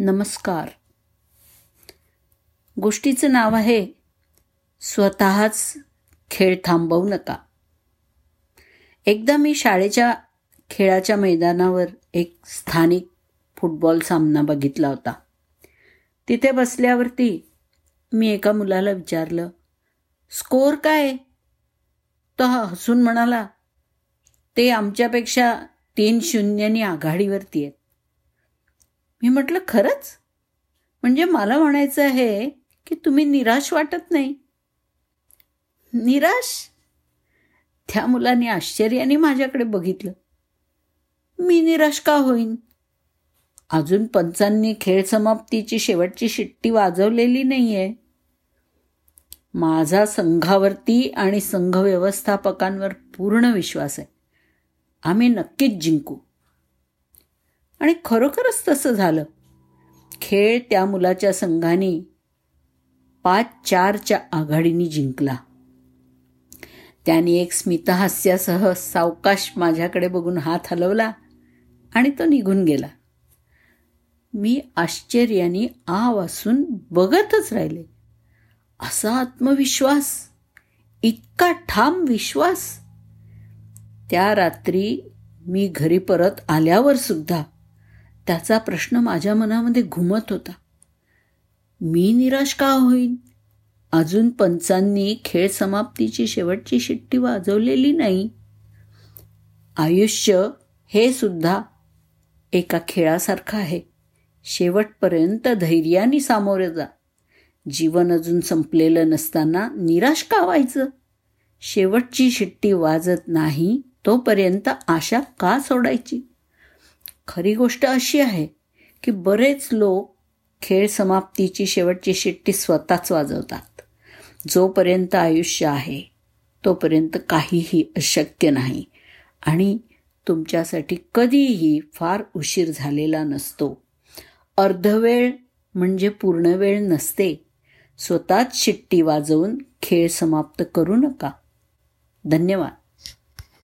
नमस्कार. गोष्टीचं नाव आहे स्वतःच खेळ थांबवू नका. एकदा मी शाळेच्या खेळाच्या मैदानावर एक स्थानिक फुटबॉल सामना बघितला होता. तिथे बसल्यावरती मी एका मुलाला विचारलं स्कोअर काय? तो हसून म्हणाला ते आमच्यापेक्षा तीन शून्यनी आघाडीवरती आहेत. मी म्हटलं खरंच? म्हणजे मला म्हणायचं आहे की तुम्ही निराश वाटत नाही. निराश? त्या मुलाने आश्चर्याने माझ्याकडे बघितलं. मी निराश का होईन? अजून पंचांनी खेळ समाप्तीची शेवटची शिट्टी वाजवलेली नाहीये. माझा संघावरती आणि संघ व्यवस्थापकांवर पूर्ण विश्वास आहे. आम्ही नक्कीच जिंकू. आणि खरोखरच तसं झालं. खेळ त्या मुलाच्या संघाने पाच चारच्या आघाडीने जिंकला. त्याने एक स्मितहास्यासह सावकाश माझ्याकडे बघून हात हलवला आणि तो निघून गेला. मी आश्चर्याने आ वासून बघतच राहिले. असा आत्मविश्वास इतका ठाम विश्वास. त्या रात्री मी घरी परत आल्यावर सुद्धा त्याचा प्रश्न माझ्या मनामध्ये घुमत होता. मी निराश का होईन? अजून पंचांनी खेळ समाप्तीची शेवटची शिट्टी वाजवलेली नाही. आयुष्य हे सुद्धा एका खेळासारखं आहे. शेवटपर्यंत धैर्याने सामोरे जा. जीवन अजून संपलेलं नसताना निराश का व्हायचं? शेवटची शिट्टी वाजत नाही तोपर्यंत आशा का सोडायची? खरी गोष्ट अशी आहे की बरेच लोक खेळ समाप्तीची शेवटची शिट्टी स्वतःच वाजवतात. जोपर्यंत आयुष्य आहे तोपर्यंत काहीही अशक्य नाही. आणि तुमच्यासाठी कधीही फार उशीर झालेला नसतो. अर्धवेळ म्हणजे पूर्ण वेळ नसते. स्वतःच शिट्टी वाजवून खेळ समाप्त करू नका. धन्यवाद.